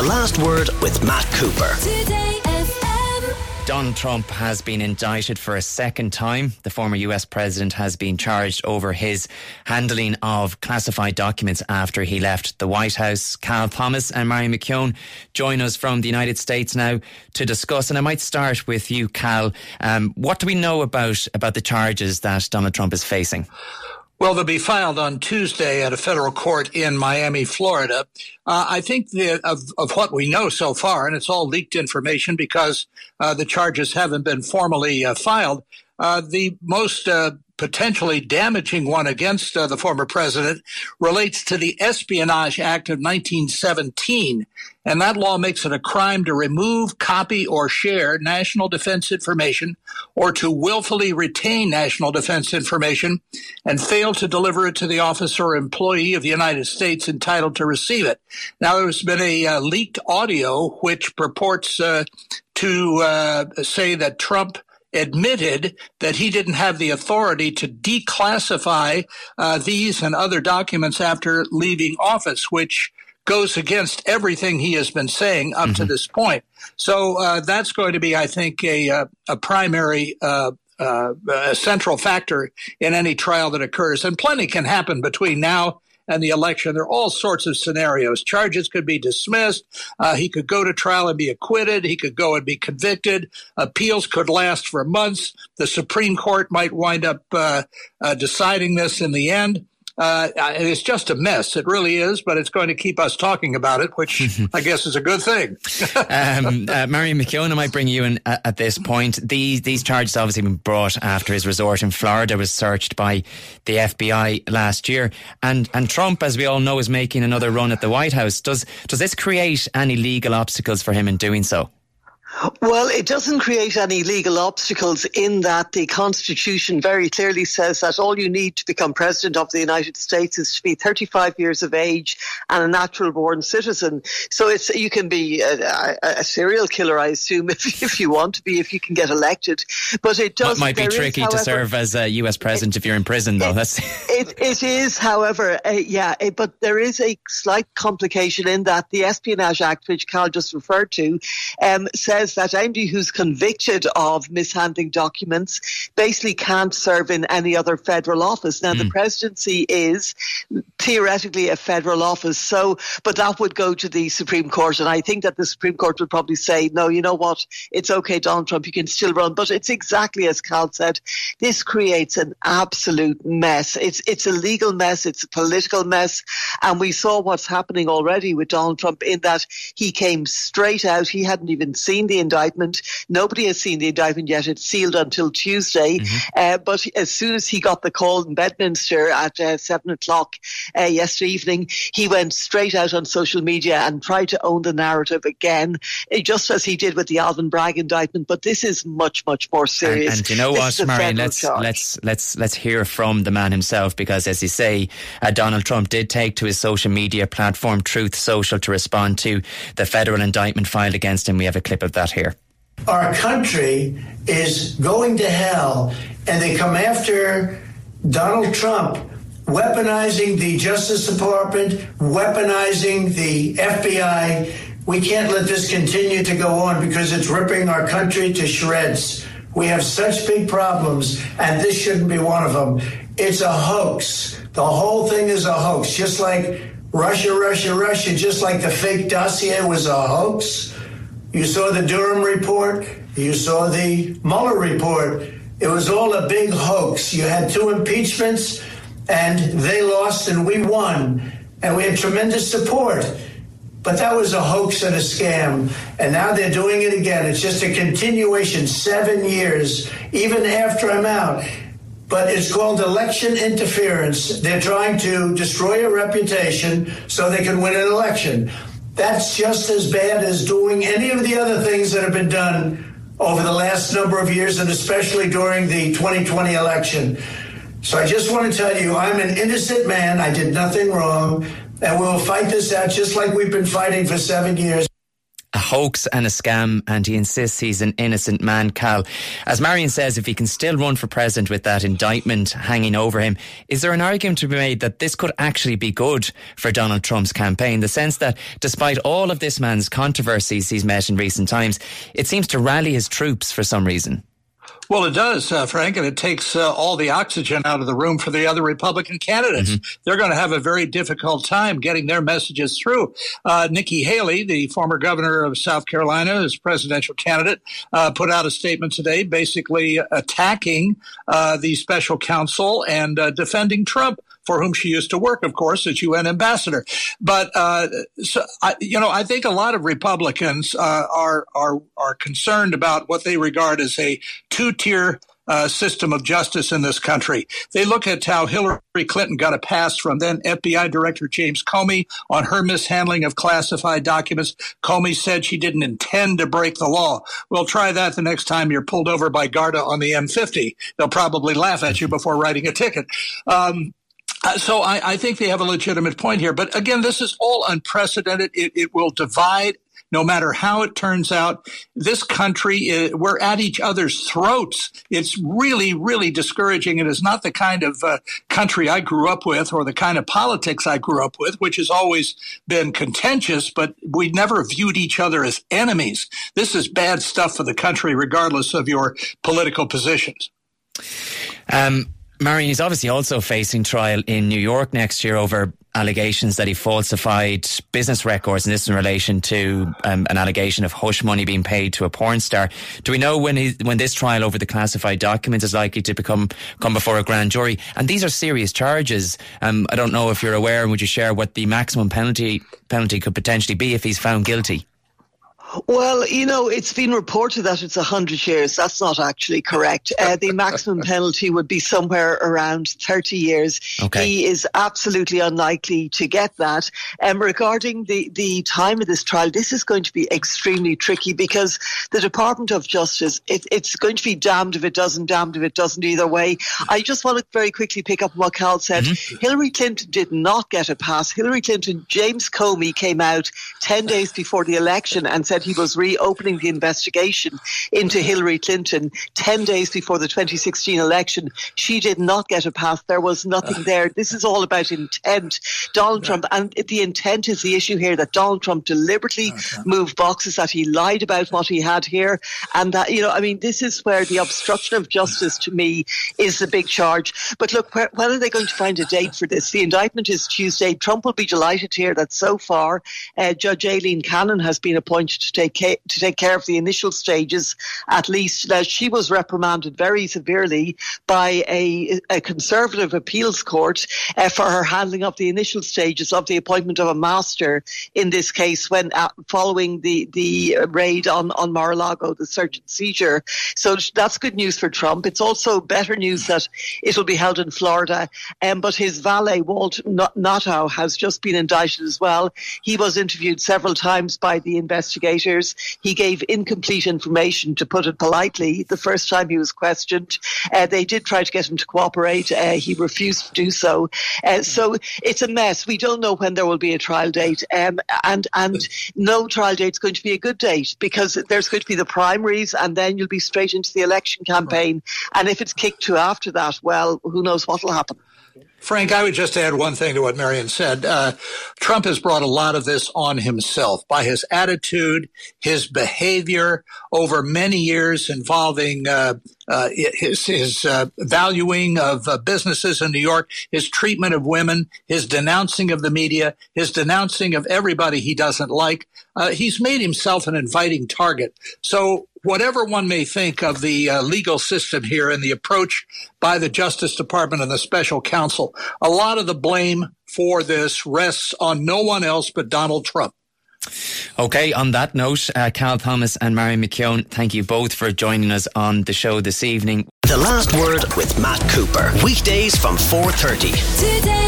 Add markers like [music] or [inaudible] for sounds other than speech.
The Last Word with Matt Cooper. Donald Trump has been indicted for a second time. The former US president has been charged over his handling of classified documents after he left the White House. Cal Thomas and Mary McKeone join us from the United States now to discuss. And I might start with you, Cal. Um, what do we know about, about the charges that Donald Trump is facing? Well, they'll be filed on Tuesday at a federal court in Miami, Florida. Uh, I think of, of what we know so far, and it's all leaked information because uh, the charges haven't been formally uh, filed. Uh, the most uh, potentially damaging one against uh, the former president relates to the Espionage Act of 1917. And that law makes it a crime to remove, copy, or share national defense information or to willfully retain national defense information and fail to deliver it to the officer or employee of the United States entitled to receive it. Now, there's been a uh, leaked audio which purports uh, to uh, say that Trump admitted that he didn't have the authority to declassify uh, these and other documents after leaving office, which goes against everything he has been saying up mm-hmm. to this point. So uh, that's going to be, I think, a, a, uh, primary uh, uh, a central factor in any trial that occurs. And plenty can happen between now and the election. There are all sorts of scenarios. Charges could be dismissed. Uh, he could go to trial and be acquitted. He could go and be convicted. Appeals could last for months. The Supreme Court might wind up uh, uh, deciding this in the end. Uh, it's just a mess. It really is, but it's going to keep us talking about it, which [laughs] I guess is a good thing. [laughs] um, uh, Marion McKeone, I might bring you in at, at, this point. These these charges obviously been brought after his resort in Florida was searched by the FBI last year, and and Trump, as we all know, is making another run at the White House. Does does this create any legal obstacles for him in doing so? Well, it doesn't create any legal obstacles in that the Constitution very clearly says that all you need to become President of the United States is to be 35 years of age and a natural born citizen. So it's you can be a, a, a serial killer, I assume, [laughs] if, if you want to be, if you can get elected. But it does. It might be tricky is, however, to serve as a US President it, if you're in prison, though. It, That's it, it is, however, uh, yeah, it, but there is a slight complication in that the Espionage Act, which Cal just referred to, um, says says that anybody who's convicted of mishandling documents basically can't serve in any other federal office. Now, mm. the hmm. presidency is theoretically a federal office, so, but that would go to the Supreme Court. And I think that the Supreme Court would probably say, no, you know what? It's okay, Donald Trump, you can still run. But it's exactly as Cal said. This creates an absolute mess. It's, it's a legal mess. It's a political mess. And we saw what's happening already with Donald Trump in that he came straight out. He hadn't even seen the indictment. Nobody has seen the indictment yet. It's sealed until Tuesday. Mm-hmm. Uh, but as soon as he got the call in Bedminster at uh, seven o'clock uh, yesterday evening, he went straight out on social media and tried to own the narrative again, uh, just as he did with the Alvin Bragg indictment. But this is much, much more serious. And, and you know this what, Marion? Let's charge. let's let's let's hear from the man himself because, as you say, uh, Donald Trump did take to his social media platform Truth Social to respond to the federal indictment filed against him. We have a clip of that here. Our country is going to hell, and they come after Donald Trump weaponizing the Justice Department, weaponizing the FBI. We can't let this continue to go on because it's ripping our country to shreds. We have such big problems, and this shouldn't be one of them. It's a hoax. The whole thing is a hoax, just like Russia, Russia, Russia, just like the fake dossier was a hoax. You saw the Durham report. You saw the Mueller report. It was all a big hoax. You had two impeachments, and they lost, and we won. And we had tremendous support. But that was a hoax and a scam. And now they're doing it again. It's just a continuation, seven years, even after I'm out. But it's called election interference. They're trying to destroy a reputation so they can win an election. That's just as bad as doing any of the other things that have been done over the last number of years, and especially during the 2020 election. So I just want to tell you, I'm an innocent man. I did nothing wrong. And we'll fight this out just like we've been fighting for seven years hoax and a scam, and he insists he's an innocent man, Cal. As Marion says, if he can still run for president with that indictment hanging over him, is there an argument to be made that this could actually be good for Donald Trump's campaign? The sense that despite all of this man's controversies he's met in recent times, it seems to rally his troops for some reason. Well, it does, uh, Frank, and it takes uh, all the oxygen out of the room for the other Republican candidates. Mm-hmm. They're going to have a very difficult time getting their messages through. Uh, Nikki Haley, the former governor of South Carolina, as presidential candidate, uh, put out a statement today basically attacking uh, the special counsel and uh, defending Trump for whom she used to work, of course, as UN ambassador. But uh, so I, you know, I think a lot of Republicans uh, are are are concerned about what they regard as a two tier. Uh, system of justice in this country. They look at how Hillary Clinton got a pass from then FBI Director James Comey on her mishandling of classified documents. Comey said she didn't intend to break the law. Well, try that the next time you're pulled over by Garda on the M50. They'll probably laugh at you before writing a ticket. Um, uh, so I, I, think they have a legitimate point here. But again, this is all unprecedented. It, it will divide no matter how it turns out. This country, uh, we're at each other's throats. It's really, really discouraging. It is not the kind of uh, country I grew up with or the kind of politics I grew up with, which has always been contentious, but we never viewed each other as enemies. This is bad stuff for the country, regardless of your political positions. Um, Marion is obviously also facing trial in New York next year over allegations that he falsified business records, and this in relation to um, an allegation of hush money being paid to a porn star. Do we know when he, when this trial over the classified documents is likely to become come before a grand jury? And these are serious charges. Um, I don't know if you're aware, and would you share what the maximum penalty penalty could potentially be if he's found guilty? Well, you know, it's been reported that it's 100 years. That's not actually correct. Uh, the [laughs] maximum penalty would be somewhere around 30 years. Okay. He is absolutely unlikely to get that. Um, regarding the, the time of this trial, this is going to be extremely tricky because the Department of Justice, it, it's going to be damned if it doesn't, damned if it doesn't either way. I just want to very quickly pick up what Cal said. Mm-hmm. Hillary Clinton did not get a pass. Hillary Clinton, James Comey came out 10 days before the election and said he was reopening the investigation into Hillary Clinton 10 days before the 2016 election. She did not get a pass. There was nothing there. This is all about intent. Donald Trump, and the intent is the issue here that Donald Trump deliberately moved boxes, that he lied about what he had here. And that, you know, I mean, this is where the obstruction of justice to me is the big charge. But look, where, when are they going to find a date for this? The indictment is Tuesday. Trump will be delighted here that so far uh, Judge Aileen Cannon has been appointed to take ca- to take care of the initial stages. At least now she was reprimanded very severely by a, a conservative appeals court uh, for her handling of the initial stages of the appointment of a master in this case when uh, following the the raid on on Mar-a-Lago, the search and seizure. So that's good news for Trump. It's also better news that it will be held in Florida. Um, but his valet Walt Nauta has just been indicted as well. He was interviewed several times by the investigators. He gave incomplete information, to put it politely, the first time he was questioned. Uh, they did try to get him to cooperate. Uh, he refused to do so. Uh, so it's a mess. We don't know when there will be a trial date. Um, and, and no trial date is going to be a good date because there's going to be the primaries and then you'll be straight into the election campaign. And if it's kicked to after that, well, who knows what will happen. Frank, I would just add one thing to what Marion said. Uh, Trump has brought a lot of this on himself by his attitude, his behavior over many years involving uh, uh, his, his uh, valuing of uh, businesses in New York, his treatment of women, his denouncing of the media, his denouncing of everybody he doesn't like. Uh, he's made himself an inviting target. So whatever one may think of the uh, legal system here and the approach by the Justice Department and the special counsel, a lot of the blame for this rests on no one else but Donald Trump. Okay, on that note, uh, Cal Thomas and Mary McKeone, thank you both for joining us on the show this evening. The last word with Matt Cooper. Weekdays from 4.30. Today.